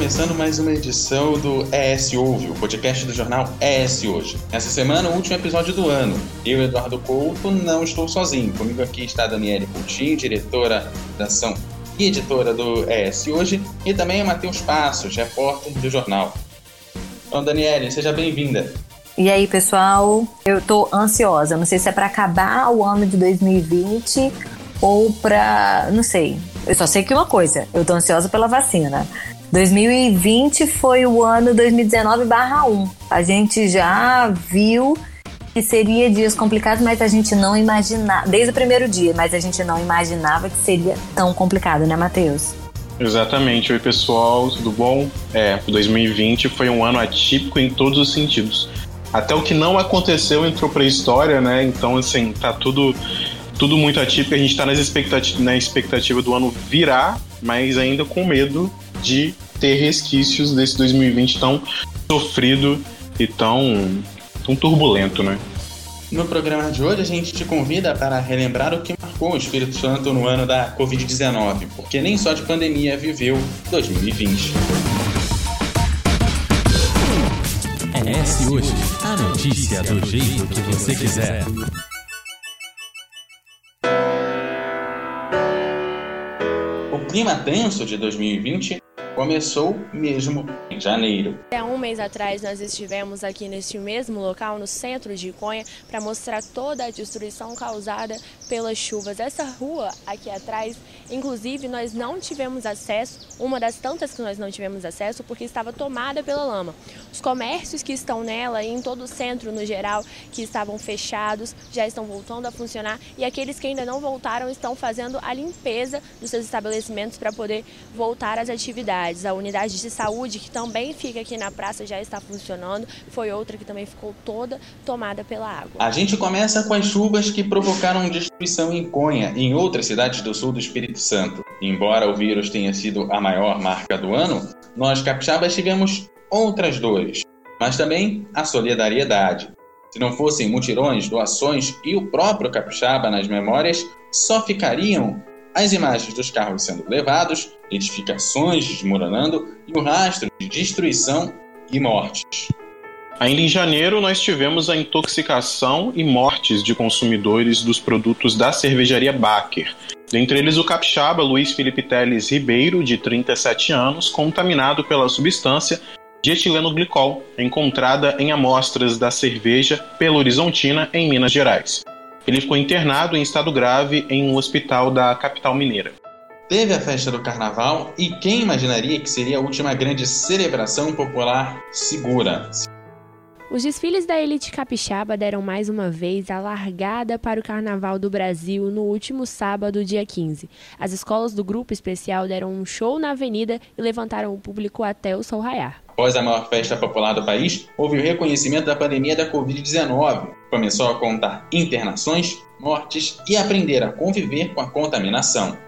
começando mais uma edição do ES Ouve, o podcast do jornal ES Hoje. Essa semana, o último episódio do ano. Eu, Eduardo Couto, não estou sozinho. Comigo aqui está a Daniele Coutinho, diretora da ação e editora do ES Hoje, e também a Matheus Passos, repórter do jornal. Então, Daniele, seja bem-vinda. E aí, pessoal, eu tô ansiosa. Não sei se é para acabar o ano de 2020 ou para, não sei. Eu só sei que uma coisa, eu tô ansiosa pela vacina. 2020 foi o ano 2019/1. A gente já viu que seria dias complicados, mas a gente não imaginava, desde o primeiro dia, mas a gente não imaginava que seria tão complicado, né, Matheus? Exatamente. Oi, pessoal, tudo bom? É, 2020 foi um ano atípico em todos os sentidos. Até o que não aconteceu entrou pra história, né? Então, assim, tá tudo tudo muito atípico. A gente tá nas expectativa, na expectativa do ano virar, mas ainda com medo de ter resquícios desse 2020 tão sofrido e tão, tão turbulento, né? No programa de hoje, a gente te convida para relembrar o que marcou o Espírito Santo no ano da Covid-19, porque nem só de pandemia viveu 2020. É hoje, a notícia do jeito que você quiser. O clima tenso de 2020 começou mesmo em janeiro. Há um mês atrás nós estivemos aqui neste mesmo local, no centro de Iconha, para mostrar toda a destruição causada pelas chuvas. Essa rua aqui atrás, inclusive, nós não tivemos acesso, uma das tantas que nós não tivemos acesso, porque estava tomada pela lama. Os comércios que estão nela e em todo o centro no geral, que estavam fechados, já estão voltando a funcionar e aqueles que ainda não voltaram estão fazendo a limpeza dos seus estabelecimentos para poder voltar às atividades. A unidade de saúde, que também fica aqui na praça, já está funcionando. Foi outra que também ficou toda tomada pela água. A gente começa com as chuvas que provocaram destruição em Conha em outras cidades do sul do Espírito Santo. Embora o vírus tenha sido a maior marca do ano, nós capixabas tivemos outras dores, mas também a solidariedade. Se não fossem mutirões, doações e o próprio capixaba nas memórias, só ficariam as imagens dos carros sendo levados, edificações desmoronando e o rastro de destruição e mortes. Ainda em janeiro, nós tivemos a intoxicação e mortes de consumidores dos produtos da cervejaria Baker. Dentre eles, o capixaba Luiz Felipe Teles Ribeiro, de 37 anos, contaminado pela substância dietileno-glicol, encontrada em amostras da cerveja Belo Horizontina, em Minas Gerais. Ele ficou internado em estado grave em um hospital da capital mineira. Teve a festa do carnaval e quem imaginaria que seria a última grande celebração popular segura? Os desfiles da elite capixaba deram mais uma vez a largada para o Carnaval do Brasil no último sábado, dia 15. As escolas do grupo especial deram um show na avenida e levantaram o público até o sol raiar. Após a maior festa popular do país, houve o reconhecimento da pandemia da Covid-19. Começou a contar internações, mortes e aprender a conviver com a contaminação.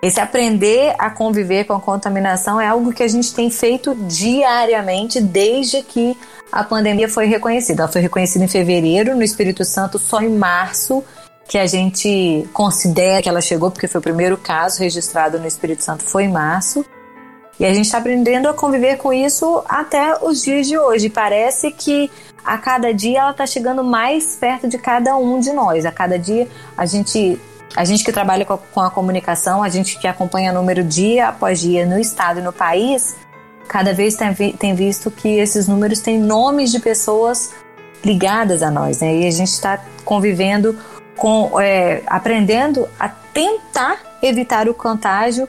Esse aprender a conviver com a contaminação é algo que a gente tem feito diariamente desde que a pandemia foi reconhecida. Ela foi reconhecida em fevereiro, no Espírito Santo, só em março que a gente considera que ela chegou, porque foi o primeiro caso registrado no Espírito Santo, foi em março. E a gente está aprendendo a conviver com isso até os dias de hoje. Parece que a cada dia ela está chegando mais perto de cada um de nós. A cada dia a gente, a gente que trabalha com a, com a comunicação, a gente que acompanha número dia após dia no estado e no país, cada vez tem, visto que esses números têm nomes de pessoas ligadas a nós, né? E a gente está convivendo com, é, aprendendo a tentar evitar o contágio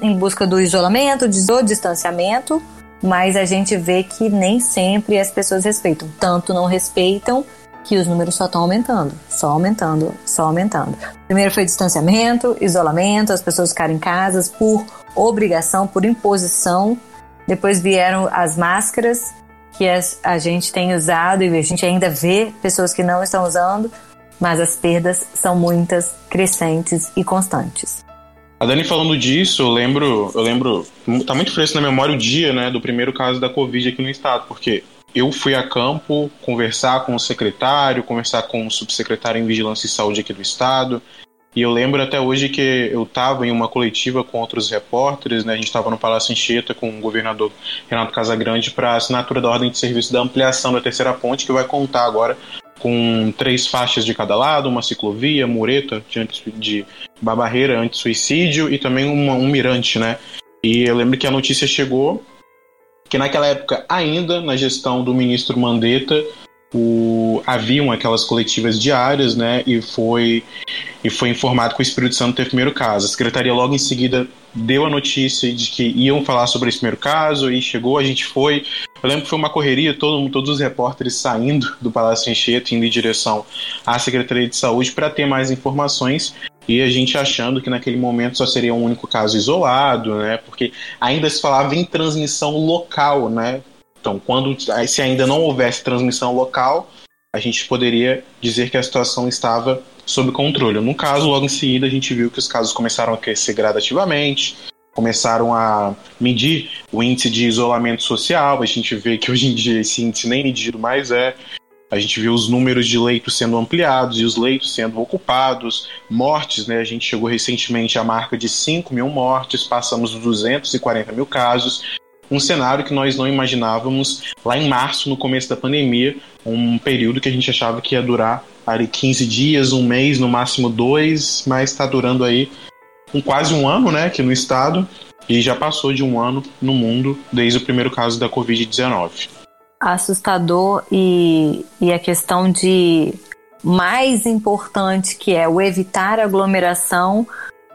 em busca do isolamento, do distanciamento, mas a gente vê que nem sempre as pessoas respeitam. Tanto não respeitam que os números só estão aumentando, só aumentando, só aumentando. Primeiro foi distanciamento, isolamento, as pessoas ficaram em casas por obrigação, por imposição. Depois vieram as máscaras que a gente tem usado e a gente ainda vê pessoas que não estão usando, mas as perdas são muitas, crescentes e constantes. A Dani falando disso, eu lembro, eu lembro, tá muito fresco na memória o dia, né, do primeiro caso da Covid aqui no estado, porque eu fui a campo conversar com o secretário, conversar com o subsecretário em Vigilância e Saúde aqui do estado, E eu lembro até hoje que eu estava em uma coletiva com outros repórteres, né? A gente estava no Palácio Anchieta com o governador Renato Casagrande para a assinatura da ordem de serviço da ampliação da terceira ponte, que vai contar agora com três faixas de cada lado, uma ciclovia, mureta de, de barreira anti-suicídio e também uma, um mirante, né? E eu lembro que a notícia chegou que naquela época, ainda na gestão do ministro Mandetta, o, haviam aquelas coletivas diárias, né? E foi, e foi informado que o Espírito Santo teve o primeiro caso. A secretaria logo em seguida deu a notícia de que iam falar sobre esse primeiro caso e chegou, a gente foi. Eu lembro que foi uma correria, todo, todos os repórteres saindo do Palácio Encheto, indo em direção à Secretaria de Saúde para ter mais informações e a gente achando que naquele momento só seria um único caso isolado, né? Porque ainda se falava em transmissão local, né? Então, quando se ainda não houvesse transmissão local, a gente poderia dizer que a situação estava sob controle. No caso, logo em seguida, a gente viu que os casos começaram a crescer gradativamente, começaram a medir o índice de isolamento social. A gente vê que hoje em dia esse índice nem medido mais é. A gente viu os números de leitos sendo ampliados e os leitos sendo ocupados, mortes, né? A gente chegou recentemente à marca de 5 mil mortes, passamos dos 240 mil casos um cenário que nós não imaginávamos lá em março, no começo da pandemia, um período que a gente achava que ia durar ali 15 dias, um mês, no máximo dois, mas está durando aí um, quase um ano, né, aqui no estado, e já passou de um ano no mundo desde o primeiro caso da Covid-19. Assustador e, e a questão de mais importante que é o evitar aglomeração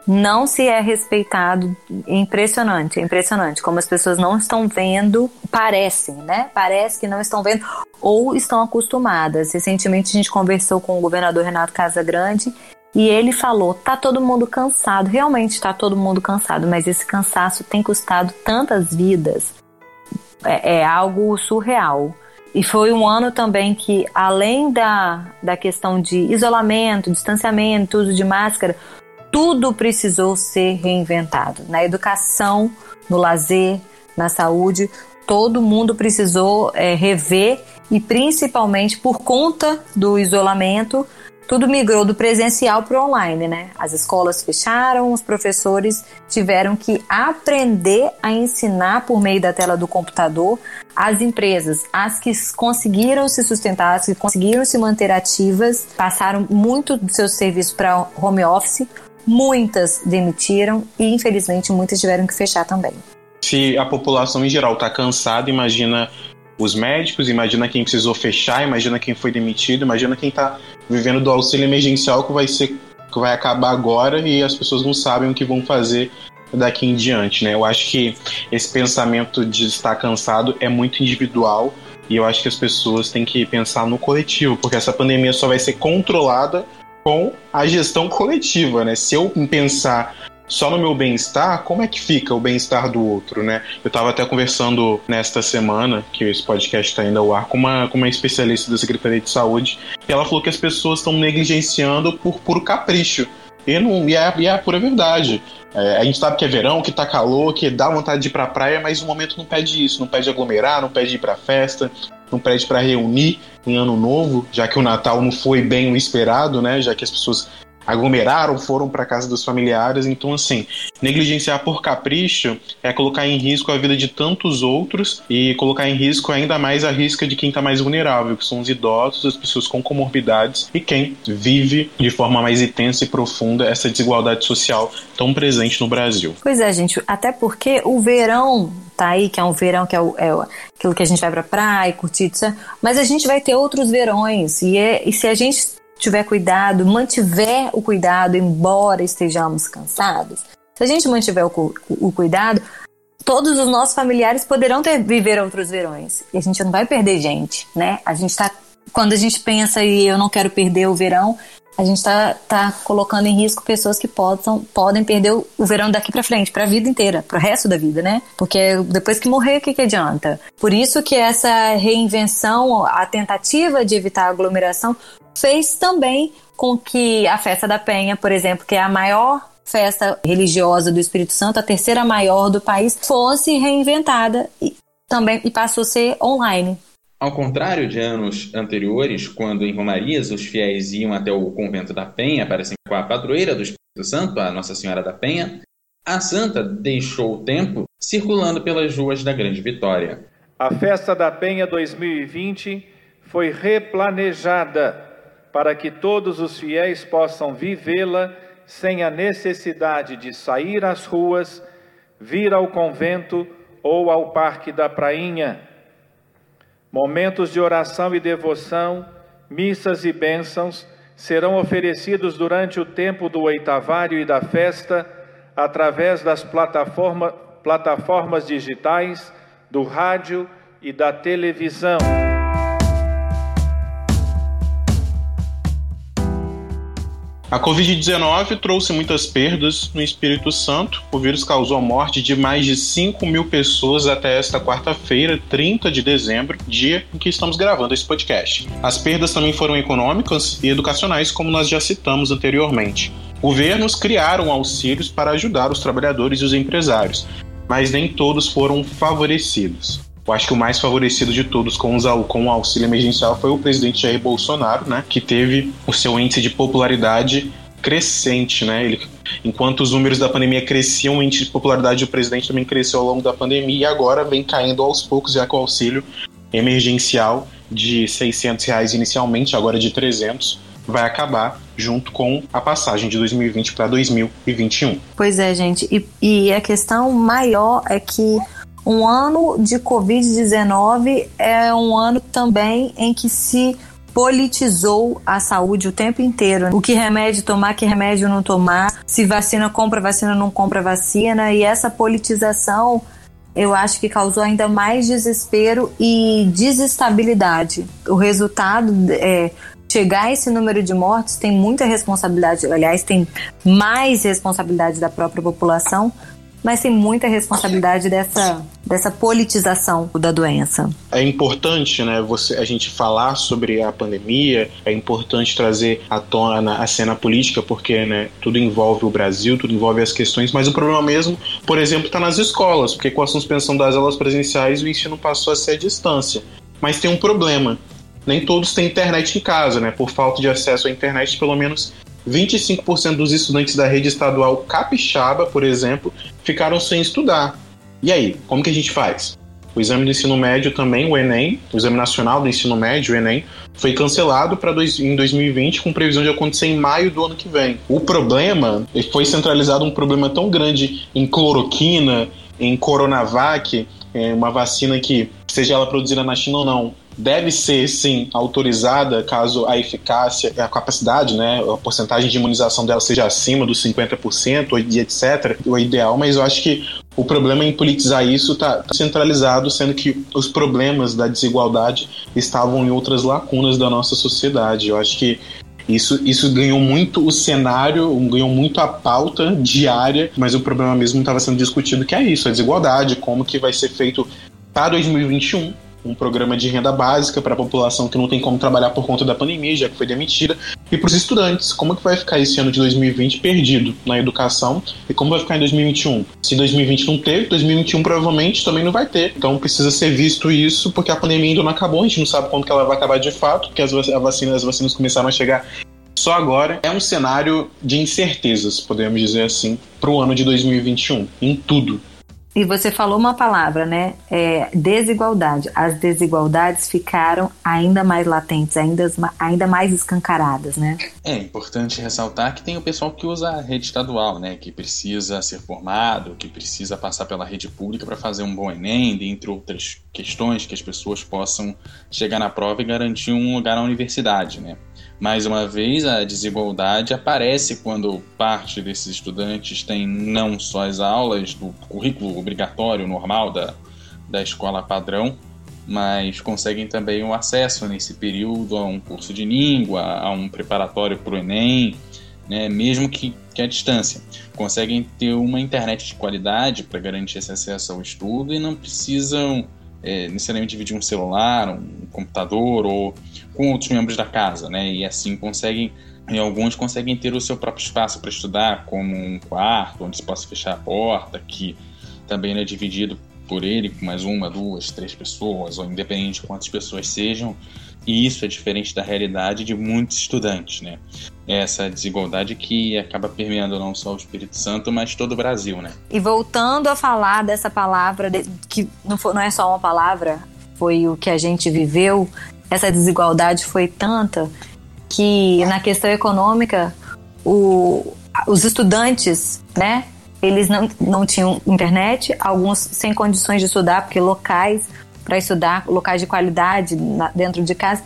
não se é respeitado. Impressionante, é impressionante como as pessoas não estão vendo, parecem, né? Parece que não estão vendo ou estão acostumadas. Recentemente a gente conversou com o governador Renato Casagrande e ele falou: tá todo mundo cansado, realmente tá todo mundo cansado, mas esse cansaço tem custado tantas vidas. É, é algo surreal. E foi um ano também que, além da, da questão de isolamento, distanciamento, uso de máscara, tudo precisou ser reinventado. Na educação, no lazer, na saúde, todo mundo precisou é, rever e principalmente por conta do isolamento, tudo migrou do presencial para o online, né? As escolas fecharam, os professores tiveram que aprender a ensinar por meio da tela do computador. As empresas, as que conseguiram se sustentar, as que conseguiram se manter ativas, passaram muito dos seus serviços para home office. Muitas demitiram e, infelizmente, muitas tiveram que fechar também. Se a população em geral está cansada, imagina os médicos, imagina quem precisou fechar, imagina quem foi demitido, imagina quem está vivendo do auxílio emergencial que vai ser que vai acabar agora e as pessoas não sabem o que vão fazer daqui em diante, né? Eu acho que esse pensamento de estar cansado é muito individual e eu acho que as pessoas têm que pensar no coletivo, porque essa pandemia só vai ser controlada com a gestão coletiva, né? Se eu pensar só no meu bem-estar, como é que fica o bem-estar do outro, né? Eu estava até conversando nesta semana, que esse podcast está indo ao ar, com uma, com uma especialista da Secretaria de Saúde, e ela falou que as pessoas estão negligenciando por puro capricho. E, não, e, é, e é a pura verdade. É, a gente sabe que é verão, que tá calor, que dá vontade de ir pra praia, mas o momento não pede isso, não pede aglomerar, não pede ir pra festa, não pede para reunir em ano novo, já que o Natal não foi bem o esperado, né? Já que as pessoas aglomeraram, foram para casa dos familiares. Então, assim, negligenciar por capricho é colocar em risco a vida de tantos outros e colocar em risco ainda mais a risca de quem está mais vulnerável, que são os idosos, as pessoas com comorbidades e quem vive de forma mais intensa e profunda essa desigualdade social tão presente no Brasil. Pois é, gente, até porque o verão tá aí, que é um verão que é, o, é aquilo que a gente vai pra praia, curtir, mas a gente vai ter outros verões e, é, e se a gente tiver cuidado, mantiver o cuidado, embora estejamos cansados, se a gente mantiver o, o, cuidado, todos os nossos familiares poderão ter, viver outros verões. E a gente não vai perder gente, né? A gente tá. Quando a gente pensa e eu não quero perder o verão, a gente está tá colocando em risco pessoas que possam, podem perder o, o verão daqui para frente, para a vida inteira, para o resto da vida, né? Porque depois que morrer, o que, que adianta? Por isso que essa reinvenção, a tentativa de evitar aglomeração, fez também com que a festa da Penha, por exemplo, que é a maior festa religiosa do Espírito Santo, a terceira maior do país, fosse reinventada e também e passou a ser online. Ao contrário de anos anteriores, quando em Romarias os fiéis iam até o convento da Penha para se com a padroeira do Espírito Santo, a Nossa Senhora da Penha, a santa deixou o tempo circulando pelas ruas da Grande Vitória. A festa da Penha 2020 foi replanejada para que todos os fiéis possam vivê-la sem a necessidade de sair às ruas, vir ao convento ou ao Parque da Prainha. Momentos de oração e devoção, missas e bênçãos serão oferecidos durante o tempo do oitavário e da festa através das plataforma, plataformas digitais, do rádio e da televisão. A Covid-19 trouxe muitas perdas no Espírito Santo. O vírus causou a morte de mais de 5 mil pessoas até esta quarta-feira, 30 de dezembro, dia em que estamos gravando esse podcast. As perdas também foram econômicas e educacionais, como nós já citamos anteriormente. Governos criaram auxílios para ajudar os trabalhadores e os empresários, mas nem todos foram favorecidos. Eu acho que o mais favorecido de todos com, os, com o auxílio emergencial foi o presidente Jair Bolsonaro, né, que teve o seu índice de popularidade crescente, né? Ele, enquanto os números da pandemia cresciam, o índice de popularidade do presidente também cresceu ao longo da pandemia e agora vem caindo aos poucos, já com o auxílio emergencial de 600 reais inicialmente, agora de 300, vai acabar junto com a passagem de 2020 para 2021. Pois é, gente. E, e a questão maior é que um ano de Covid-19 é um ano também em que se politizou a saúde o tempo inteiro. O que remédio tomar, que remédio não tomar, se vacina compra vacina, não compra vacina. E essa politização eu acho que causou ainda mais desespero e desestabilidade. O resultado é chegar a esse número de mortes tem muita responsabilidade, aliás, tem mais responsabilidade da própria população, mas tem muita responsabilidade dessa, dessa politização da doença. É importante, né, você, a gente falar sobre a pandemia, é importante trazer à tona a cena política, porque né, tudo envolve o Brasil, tudo envolve as questões, mas o problema mesmo, por exemplo, está nas escolas, porque com a suspensão das aulas presenciais o ensino passou a ser à distância. Mas tem um problema, nem todos têm internet em casa, né? Por falta de acesso à internet, pelo menos 25% dos estudantes da rede estadual capixaba, por exemplo, ficaram sem estudar. E aí, como que a gente faz? O exame do ensino médio também, o Enem, o Exame Nacional do Ensino Médio, o Enem, foi cancelado para em 2020 com previsão de acontecer em maio do ano que vem. O problema foi centralizado um problema tão grande em cloroquina, em Coronavac, é uma vacina que, seja ela produzida na China ou não, deve ser sim autorizada caso a eficácia, a capacidade, né, a porcentagem de imunização dela seja acima dos 50% e etc. O ideal, mas eu acho que o problema em politizar isso está tá centralizado, sendo que os problemas da desigualdade estavam em outras lacunas da nossa sociedade. Eu acho que isso, isso ganhou muito o cenário, ganhou muito a pauta diária, mas o problema mesmo estava sendo discutido que é isso, a desigualdade, como que vai ser feito para 2021 um programa de renda básica para a população que não tem como trabalhar por conta da pandemia, já que foi demitida, e para os estudantes, como que vai ficar esse ano de 2020 perdido na educação e como vai ficar em 2021? Se 2020 não teve, 2021 provavelmente também não vai ter. Então precisa ser visto isso, porque a pandemia ainda não acabou, a gente não sabe quando que ela vai acabar de fato, porque as vacinas, as vacinas começaram a chegar só agora. É um cenário de incertezas, podemos dizer assim, para o ano de 2021, em tudo. E você falou uma palavra, né? É, desigualdade. As desigualdades ficaram ainda mais latentes, ainda, ainda mais escancaradas, né? É importante ressaltar que tem o pessoal que usa a rede estadual, né? Que precisa ser formado, que precisa passar pela rede pública para fazer um bom Enem, dentre outras questões que as pessoas possam chegar na prova e garantir um lugar na universidade, né? Mais uma vez, a desigualdade aparece quando parte desses estudantes tem não só as aulas do currículo obrigatório normal da, da escola padrão, mas conseguem também o acesso nesse período a um curso de língua, a um preparatório para o Enem, né, mesmo que, que à distância. Conseguem ter uma internet de qualidade para garantir esse acesso ao estudo e não precisam é, necessariamente dividir um celular, um computador ou com outros membros da casa, né? E assim conseguem, e alguns conseguem ter o seu próprio espaço para estudar, como um quarto onde se possa fechar a porta, que também é dividido por ele com mais uma, duas, três pessoas, ou independente de quantas pessoas sejam, e isso é diferente da realidade de muitos estudantes, né? Essa desigualdade que acaba permeando não só o Espírito Santo, mas todo o Brasil, né? E voltando a falar dessa palavra, que não, não é só uma palavra, foi o que a gente viveu, essa desigualdade foi tanta que na questão econômica, o, os estudantes, né, eles não, não tinham internet, alguns sem condições de estudar, porque locais para estudar, locais de qualidade na, dentro de casa,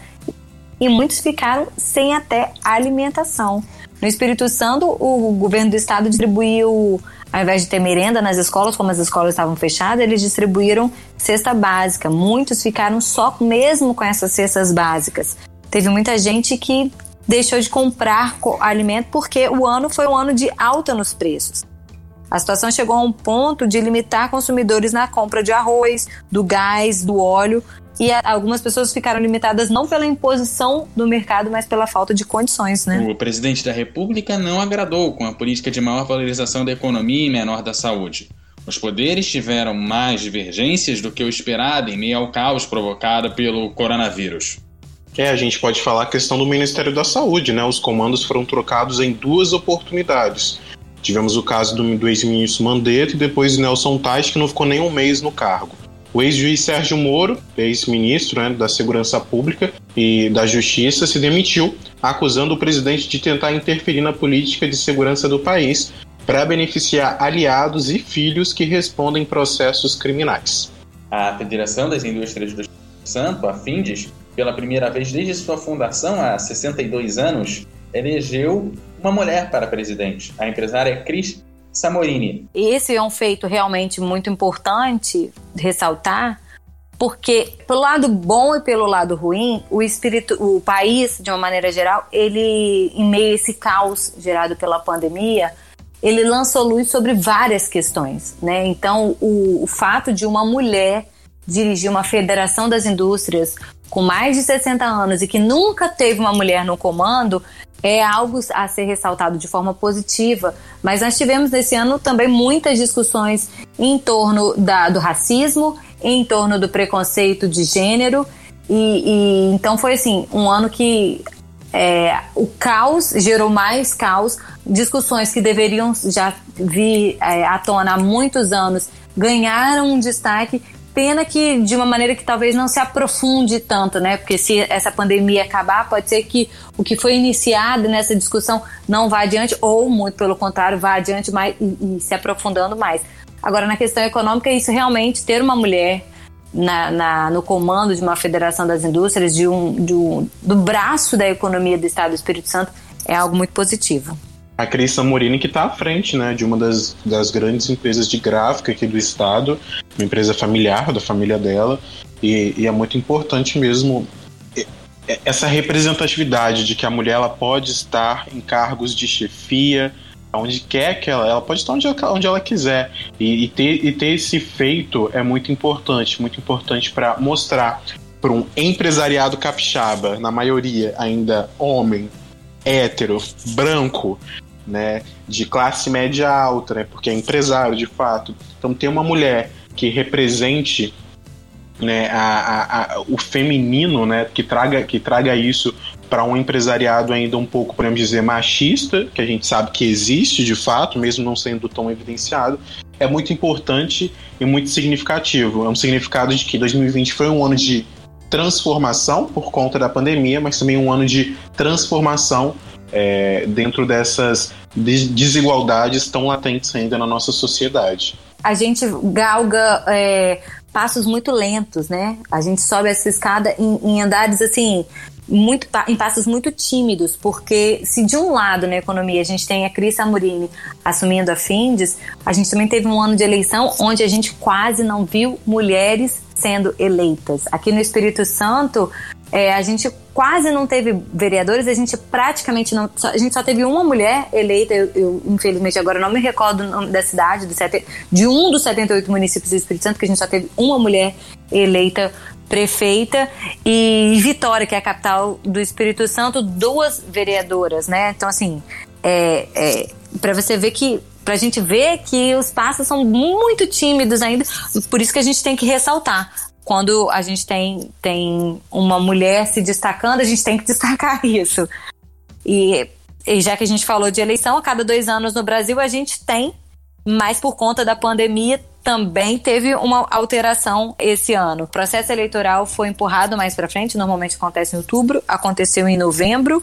e muitos ficaram sem até alimentação. No Espírito Santo, o governo do estado distribuiu, ao invés de ter merenda nas escolas, como as escolas estavam fechadas, eles distribuíram cesta básica. Muitos ficaram só mesmo com essas cestas básicas. Teve muita gente que deixou de comprar alimento porque o ano foi um ano de alta nos preços. A situação chegou a um ponto de limitar consumidores na compra de arroz, do gás, do óleo, e algumas pessoas ficaram limitadas não pela imposição do mercado, mas pela falta de condições, né? O presidente da República não agradou com a política de maior valorização da economia e menor da saúde. Os poderes tiveram mais divergências do que o esperado em meio ao caos provocado pelo coronavírus. É, a gente pode falar a questão do Ministério da Saúde, né? Os comandos foram trocados em duas oportunidades. Tivemos o caso do, do ex-ministro Mandetta e depois Nelson Tais, que não ficou nem um mês no cargo. O ex-juiz Sérgio Moro, ex-ministro né, da Segurança Pública e da Justiça, se demitiu, acusando o presidente de tentar interferir na política de segurança do país para beneficiar aliados e filhos que respondem processos criminais. A Federação das Indústrias do Santo, a FINDES, pela primeira vez desde sua fundação há 62 anos, elegeu uma mulher para presidente, a empresária Cris Samorini. Esse é um feito realmente muito importante ressaltar, porque pelo lado bom e pelo lado ruim, o espírito, o país de uma maneira geral, ele em meio a esse caos gerado pela pandemia, ele lançou luz sobre várias questões, né? Então, o, o fato de uma mulher dirigir uma federação das indústrias com mais de 60 anos e que nunca teve uma mulher no comando é algo a ser ressaltado de forma positiva. Mas nós tivemos esse ano também muitas discussões em torno da, do racismo, em torno do preconceito de gênero. E, e então foi assim um ano que é, o caos gerou mais caos, discussões que deveriam já vir é, à tona há muitos anos ganharam um destaque Pena que de uma maneira que talvez não se aprofunde tanto, né? Porque se essa pandemia acabar, pode ser que o que foi iniciado nessa discussão não vá adiante, ou muito pelo contrário, vá adiante mais e, e se aprofundando mais. Agora, na questão econômica, isso realmente ter uma mulher na, na, no comando de uma federação das indústrias, de um, de um, do braço da economia do Estado do Espírito Santo, é algo muito positivo a Cris Samorini que está à frente né, de uma das, das grandes empresas de gráfica aqui do estado, uma empresa familiar da família dela, e, e é muito importante mesmo essa representatividade de que a mulher ela pode estar em cargos de chefia, onde quer que ela, ela pode estar onde ela, onde ela quiser. E, e, ter, e ter esse feito é muito importante, muito importante para mostrar para um empresariado capixaba, na maioria ainda homem, hétero, branco, né, de classe média alta, né, porque é empresário de fato. Então ter uma mulher que represente né, a, a, a, o feminino, né, que traga, que traga isso para um empresariado ainda um pouco, podemos dizer, machista, que a gente sabe que existe de fato, mesmo não sendo tão evidenciado, é muito importante e muito significativo. É um significado de que 2020 foi um ano de transformação por conta da pandemia, mas também um ano de transformação é, dentro dessas desigualdades tão latentes ainda na nossa sociedade. A gente galga é, passos muito lentos, né? A gente sobe essa escada em, em andares assim muito, em passos muito tímidos, porque se de um lado na economia a gente tem a Cris Amorini assumindo a Findes, a gente também teve um ano de eleição onde a gente quase não viu mulheres sendo eleitas. Aqui no Espírito Santo, é, a gente quase não teve vereadores, a gente praticamente não. Só, a gente só teve uma mulher eleita, eu, eu, infelizmente agora não me recordo da cidade, do sete, de um dos 78 municípios do Espírito Santo, que a gente só teve uma mulher eleita prefeita e Vitória, que é a capital do Espírito Santo, duas vereadoras, né? Então, assim, é, é para você ver que Pra gente ver que os passos são muito tímidos ainda, por isso que a gente tem que ressaltar. Quando a gente tem, tem uma mulher se destacando, a gente tem que destacar isso. E, e já que a gente falou de eleição, a cada dois anos no Brasil a gente tem, mas por conta da pandemia também teve uma alteração esse ano. O processo eleitoral foi empurrado mais para frente, normalmente acontece em outubro, aconteceu em novembro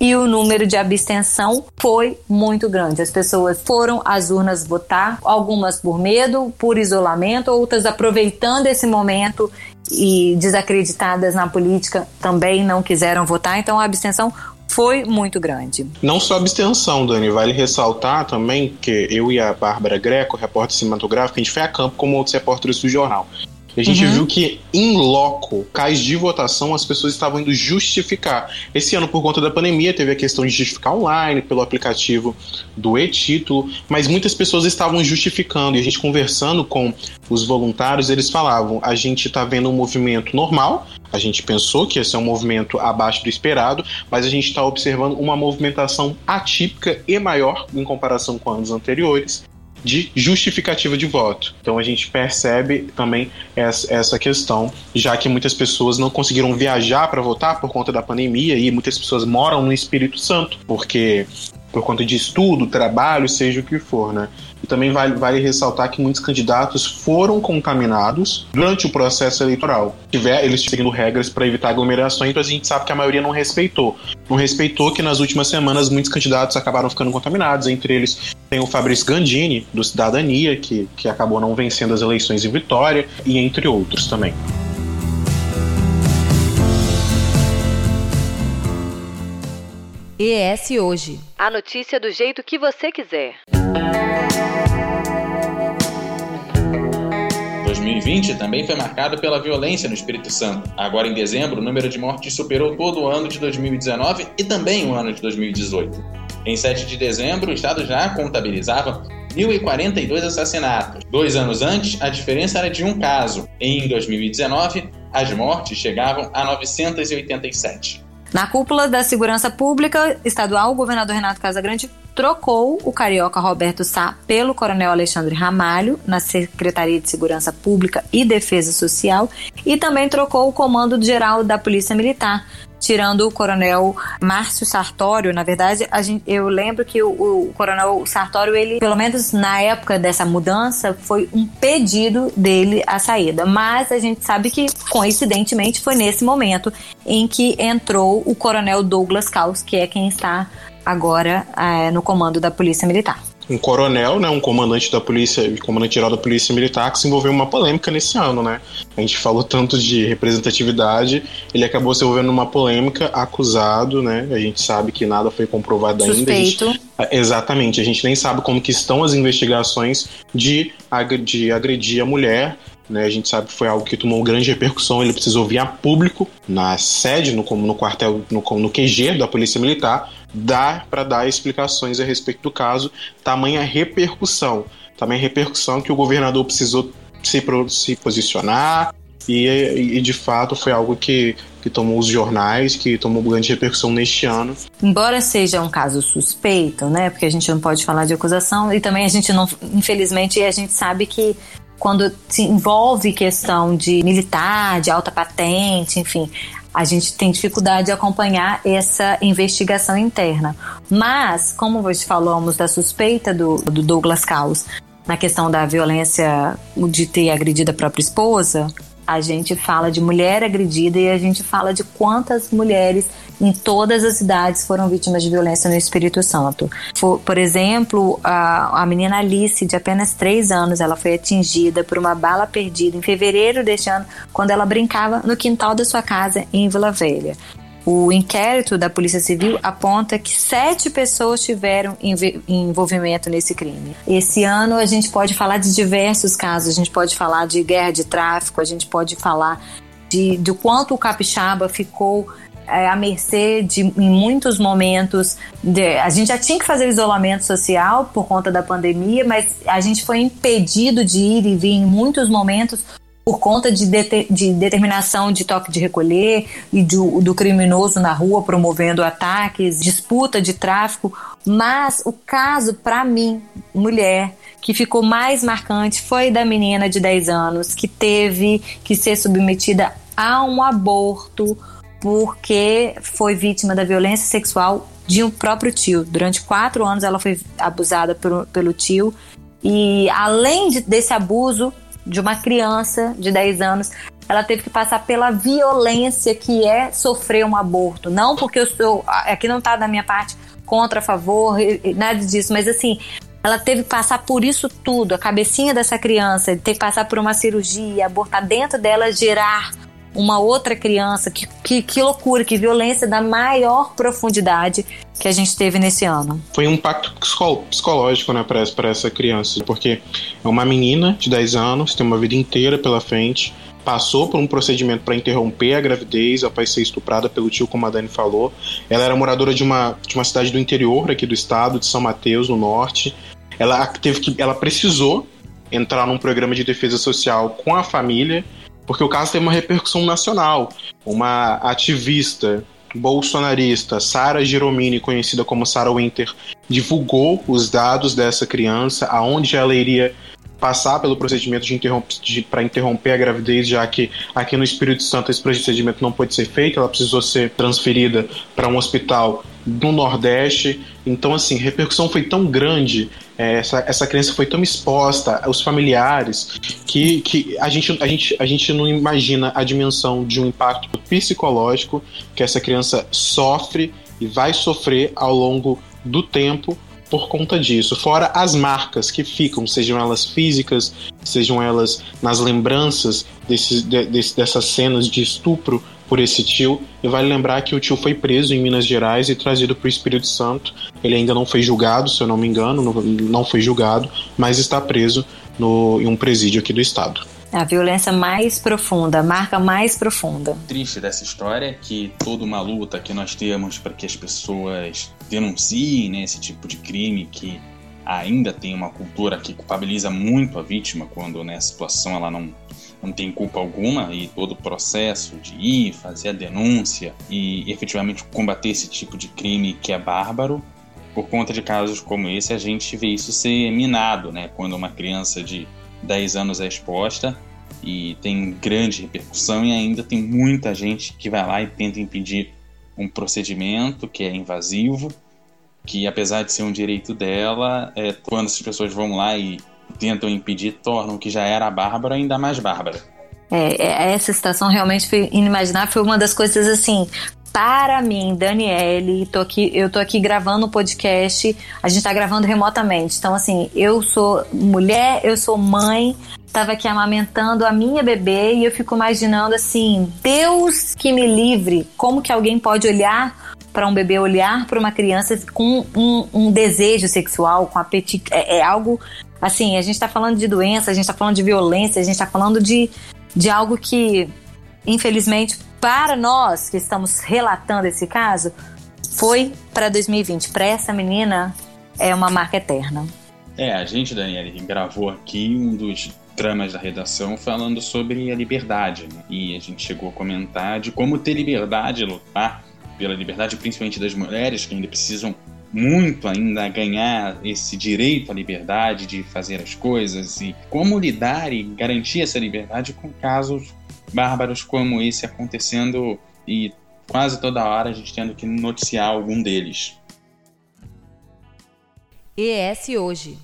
e o número de abstenção foi muito grande. As pessoas foram às urnas votar, algumas por medo, por isolamento, outras aproveitando esse momento e desacreditadas na política também não quiseram votar. Então a abstenção foi muito grande. Não só abstenção, Dani, vale ressaltar também que eu e a Bárbara Greco, repórter cinematográfica, a gente foi a campo como outros repórteres do jornal. A gente uhum. viu que, em loco, cais de votação, as pessoas estavam indo justificar. Esse ano, por conta da pandemia, teve a questão de justificar online, pelo aplicativo do e-título, mas muitas pessoas estavam justificando. E a gente conversando com os voluntários, eles falavam: a gente está vendo um movimento normal, a gente pensou que ia ser um movimento abaixo do esperado, mas a gente está observando uma movimentação atípica e maior em comparação com anos anteriores de justificativa de voto. Então a gente percebe também essa questão, já que muitas pessoas não conseguiram viajar para votar por conta da pandemia e muitas pessoas moram no Espírito Santo, porque por conta de estudo, trabalho, seja o que for, né? E também vale, vale ressaltar que muitos candidatos foram contaminados durante o processo eleitoral. Tiver eles seguindo regras para evitar aglomerações, mas a gente sabe que a maioria não respeitou. Não respeitou que nas últimas semanas muitos candidatos acabaram ficando contaminados. Entre eles tem o Fabrício Gandini, do Cidadania, que, que acabou não vencendo as eleições em Vitória, e entre outros também. ES Hoje. A notícia do jeito que você quiser. 2020 também foi marcado pela violência no Espírito Santo. Agora, em dezembro, o número de mortes superou todo o ano de 2019 e também o ano de 2018. Em 7 de dezembro, o Estado já contabilizava 1.042 assassinatos. Dois anos antes, a diferença era de um caso. Em 2019, as mortes chegavam a 987. Na cúpula da Segurança Pública Estadual, o governador Renato Casagrande trocou o carioca Roberto Sá pelo coronel Alexandre Ramalho na Secretaria de Segurança Pública e Defesa Social e também trocou o comando geral da Polícia Militar, tirando o coronel Márcio Sartório. Na verdade, gente, eu lembro que o, o, coronel Sartório, ele, pelo menos na época dessa mudança, foi um pedido dele a saída. Mas a gente sabe que, coincidentemente, foi nesse momento em que entrou o coronel Douglas Caos, que é quem está agora é, no comando da Polícia Militar um coronel, né, um comandante da polícia, comandante geral da polícia militar, que se envolveu em uma polêmica nesse ano, né? A gente falou tanto de representatividade, ele acabou se envolvendo numa polêmica, acusado, né? A gente sabe que nada foi comprovado Suspeito. ainda. Gente, exatamente, a gente nem sabe como que estão as investigações de, de agredir a mulher, né, a gente sabe que foi algo que tomou grande repercussão. Ele precisou vir a público na sede, no, no quartel, no, no QG da Polícia Militar, dar para dar explicações a respeito do caso, tamanha repercussão, tamanha repercussão que o governador precisou se, se posicionar e, e, de fato foi algo que, que tomou os jornais, que tomou grande repercussão neste ano. Embora seja um caso suspeito, né, porque a gente não pode falar de acusação e também a gente não, infelizmente, a gente sabe que quando se envolve questão de militar, de alta patente, enfim, a gente tem dificuldade de acompanhar essa investigação interna. Mas, como nós falamos da suspeita do, do Douglas Caos na questão da violência de ter agredido a própria esposa, a gente fala de mulher agredida e a gente fala de quantas mulheres em todas as cidades foram vítimas de violência no Espírito Santo. Por exemplo, a, a menina Alice, de apenas 3 anos, ela foi atingida por uma bala perdida em fevereiro deste ano, quando ela brincava no quintal da sua casa em Vila Velha. O inquérito da Polícia Civil aponta que sete pessoas tiveram envolvimento nesse crime. Esse ano a gente pode falar de diversos casos, a gente pode falar de guerra de tráfico, a gente pode falar de, de quanto o capixaba ficou é, à mercê de, em muitos momentos. De, a gente já tinha que fazer isolamento social por conta da pandemia, mas a gente foi impedido de ir e vir em muitos momentos por conta de, de, de determinação de toque de recolher e do, do criminoso na rua promovendo ataques, disputa de tráfico. Mas o caso, para mim, mulher, que ficou mais marcante foi da menina de 10 anos que teve que ser submetida a um aborto porque foi vítima da violência sexual de um próprio tio. Durante quatro anos ela foi abusada pelo, pelo tio e além de, desse abuso de uma criança de 10 anos, ela teve que passar pela violência que é sofrer um aborto. Não porque eu sou. Aqui não está da minha parte contra, a favor, nada disso, mas assim. Ela teve que passar por isso tudo, a cabecinha dessa criança, ter que passar por uma cirurgia, abortar dentro dela, gerar uma outra criança. Que, que, que loucura, que violência da maior profundidade que a gente teve nesse ano. Foi um impacto psicológico né, para essa criança, porque é uma menina de 10 anos, tem uma vida inteira pela frente, passou por um procedimento para interromper a gravidez após ser estuprada pelo tio, como a Dani falou. Ela era moradora de uma, de uma cidade do interior aqui do estado, de São Mateus, no norte. Ela teve que, ela precisou entrar num programa de defesa social com a família porque o caso tem uma repercussão nacional. Uma ativista bolsonarista, Sara Giromini, conhecida como Sara Winter, divulgou os dados dessa criança, aonde ela iria passar pelo procedimento de de, para interromper a gravidez, já que aqui no Espírito Santo esse procedimento não pode ser feito, ela precisou ser transferida para um hospital do Nordeste. Então, assim, a repercussão foi tão grande, é, essa, essa criança foi tão exposta, os familiares, que, que a, gente, a, gente, a gente não imagina a dimensão de um impacto psicológico que essa criança sofre e vai sofrer ao longo do tempo por conta disso. Fora as marcas que ficam, sejam elas físicas, sejam elas nas lembranças desses, de, desse, dessas cenas de estupro por esse tio. E vale lembrar que o tio foi preso em Minas Gerais e trazido para o Espírito Santo. Ele ainda não foi julgado, se eu não me engano, não, não foi julgado, mas está preso no, em um presídio aqui do estado. A violência mais profunda, a marca mais profunda. O triste dessa história é que toda uma luta que nós temos para que as pessoas denunciem né, esse tipo de crime que ainda tem uma cultura que culpabiliza muito a vítima quando né, situação ela não, não tem culpa alguma e todo o processo de ir, fazer a denúncia e efetivamente combater esse tipo de crime que é bárbaro. Por conta de casos como esse, a gente vê isso ser minado, né? Quando uma criança de 10 anos é exposta e tem grande repercussão e ainda tem muita gente que vai lá e tenta impedir um procedimento que é invasivo, que apesar de ser um direito dela, é, quando essas pessoas vão lá e tentam impedir, tornam o que já era bárbaro ainda mais bárbara. É, é, essa situação realmente foi inimaginável, foi uma das coisas assim, para mim, Daniele, tô aqui, eu tô aqui gravando o um podcast, a gente tá gravando remotamente. Então, assim, eu sou mulher, eu sou mãe, tava aqui amamentando a minha bebê e eu fico imaginando assim, Deus que me livre, como que alguém pode olhar para um bebê, olhar para uma criança com um, um, desejo sexual, com apetite, é, é algo assim, a gente está falando de doença, a gente está falando de violência, a gente está falando de, de algo que, infelizmente, para nós que estamos relatando esse caso, foi para 2020. Para essa menina, é uma marca eterna. É, a gente, Daniela, gravou aqui um dos tramas da redação falando sobre a liberdade. Né? E a gente chegou a comentar de como ter liberdade, lutar pela liberdade, principalmente das mulheres, que ainda precisam muito ainda ganhar esse direito à liberdade de fazer as coisas e como lidar e garantir essa liberdade com casos bárbaros como esse acontecendo e quase toda hora a gente tendo que noticiar algum deles. ES Hoje.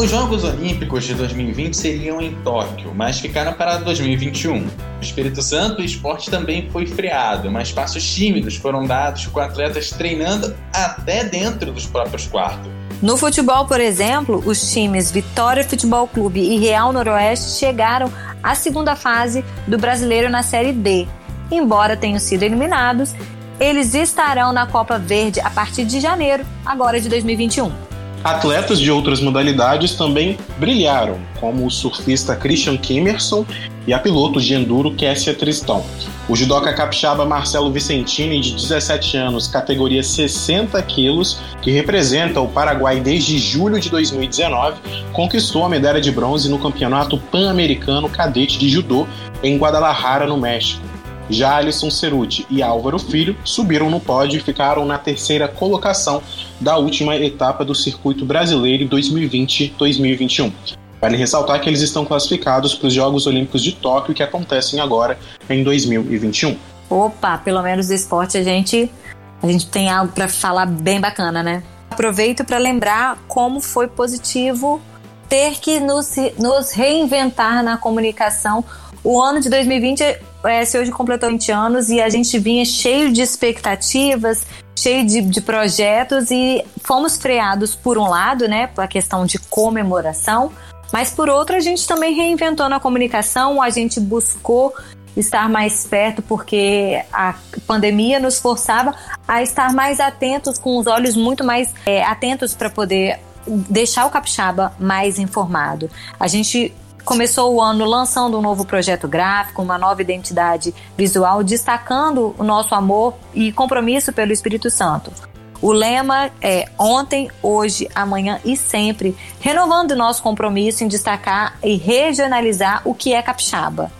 Os Jogos Olímpicos de 2020 seriam em Tóquio, mas ficaram para 2021. No Espírito Santo, o esporte também foi freado, mas passos tímidos foram dados com atletas treinando até dentro dos próprios quartos. No futebol, por exemplo, os times Vitória Futebol Clube e Real Noroeste chegaram à segunda fase do Brasileiro na Série D. Embora tenham sido eliminados, eles estarão na Copa Verde a partir de janeiro, agora de 2021. Atletas de outras modalidades também brilharam, como o surfista Christian Kimerson e a piloto de enduro Kessia Tristão. O judoca capixaba Marcelo Vicentini, de 17 anos, categoria 60 quilos, que representa o Paraguai desde julho de 2019, conquistou a medalha de bronze no Campeonato Pan-Americano Cadete de Judô em Guadalajara, no México. Já Alisson Ceruti e Álvaro Filho subiram no pódio e ficaram na terceira colocação da última etapa do circuito brasileiro 2020-2021. Vale ressaltar que eles estão classificados para os Jogos Olímpicos de Tóquio que acontecem agora em 2021. Opa, pelo menos do esporte a gente a gente tem algo para falar bem bacana, né? Aproveito para lembrar como foi positivo ter que nos, nos reinventar na comunicação. O ano de 2020 o ES hoje completou 20 anos e a gente vinha cheio de expectativas, cheio de, de projetos e fomos freados por um lado, né, pela questão de comemoração, mas por outro a gente também reinventou na comunicação, a gente buscou estar mais perto porque a pandemia nos forçava a estar mais atentos, com os olhos muito mais é, atentos para poder deixar o capixaba mais informado. A gente começou o ano lançando um novo projeto gráfico, uma nova identidade visual, destacando o nosso amor e compromisso pelo Espírito Santo. O lema é ontem, hoje, amanhã e sempre, renovando nosso compromisso em destacar e regionalizar o que é capixaba.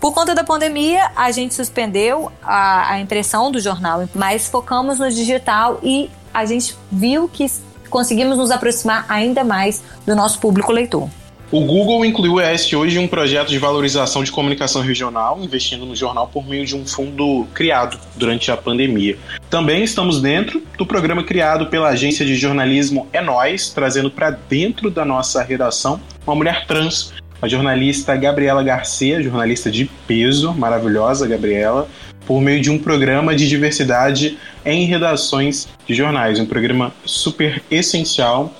Por conta da pandemia, a gente suspendeu a, a impressão do jornal, mas focamos no digital e a gente viu que conseguimos nos aproximar ainda mais do nosso público leitor. O Google incluiu o ES hoje em um projeto de valorização de comunicação regional, investindo no jornal por meio de um fundo criado durante a pandemia. Também estamos dentro do programa criado pela agência de jornalismo É Nós, trazendo para dentro da nossa redação uma mulher trans, a jornalista Gabriela Garcia, jornalista de peso, maravilhosa Gabriela, por meio de um programa de diversidade em redações de jornais, um programa super essencial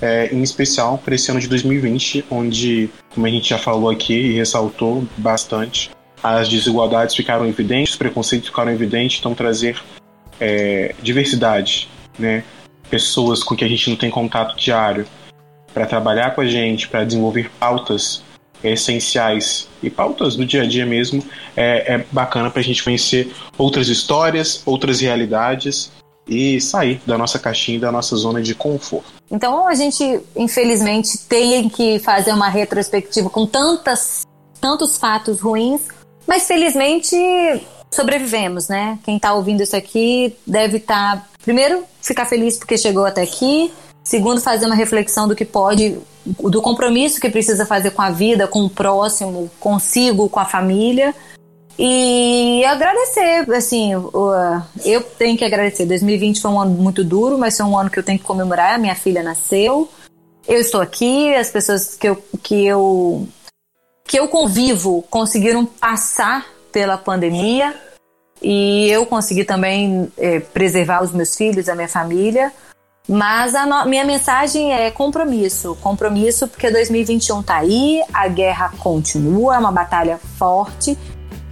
é, em especial para esse ano de 2020, onde, como a gente já falou aqui e ressaltou bastante, as desigualdades ficaram evidentes, os preconceitos ficaram evidentes, então trazer é, diversidade, né? pessoas com que a gente não tem contato diário, para trabalhar com a gente, para desenvolver pautas essenciais e pautas do dia a dia mesmo, é, é bacana para a gente conhecer outras histórias, outras realidades e sair da nossa caixinha, da nossa zona de conforto. Então a gente, infelizmente, tem que fazer uma retrospectiva com tantas, tantos fatos ruins, mas felizmente sobrevivemos, né? Quem está ouvindo isso aqui deve estar, tá, primeiro, ficar feliz porque chegou até aqui, segundo, fazer uma reflexão do que pode, do compromisso que precisa fazer com a vida, com o próximo, consigo, com a família. E agradecer, assim, eu tenho que agradecer. 2020 foi um ano muito duro, mas foi um ano que eu tenho que comemorar. Minha filha nasceu, eu estou aqui, as pessoas que eu, que eu, que eu convivo conseguiram passar pela pandemia e eu consegui também é, preservar os meus filhos, a minha família. Mas a no... minha mensagem é compromisso. Compromisso porque 2021 tá aí, a guerra continua, é uma batalha forte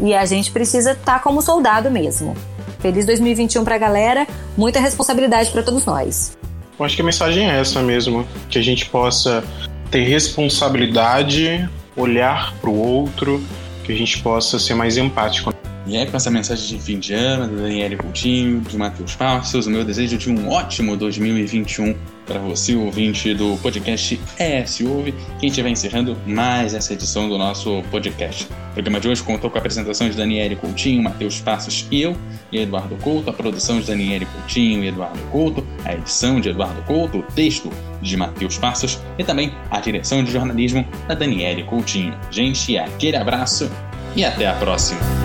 e a gente precisa estar tá como soldado mesmo. Feliz 2021 pra galera, muita responsabilidade para todos nós. Eu acho que a mensagem é essa mesmo, que a gente possa ter responsabilidade, olhar para o outro, que a gente possa ser mais empático. E é com essa mensagem de fim de ano, da Daniele Coutinho, de Matheus Passos, o meu desejo de um ótimo 2021 para você, ouvinte do podcast ES Ouve, quem estiver encerrando mais essa edição do nosso podcast. O programa de hoje contou com a apresentação de Daniele Coutinho, Matheus Passos e eu, e Eduardo Couto, a produção de Daniele Coutinho e Eduardo Couto, a edição de Eduardo Couto, o texto de Matheus Passos e também a direção de jornalismo da Daniele Coutinho. Gente, aquele abraço e até a próxima!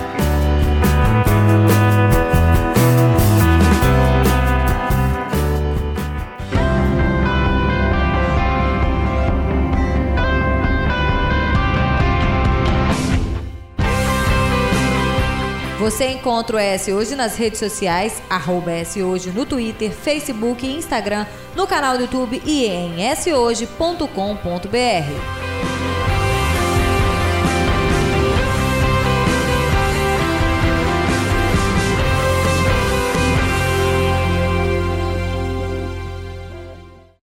Você encontra o S Hoje nas redes sociais, arroba S Hoje no Twitter, Facebook e Instagram, no canal do YouTube e em shoje.com.br.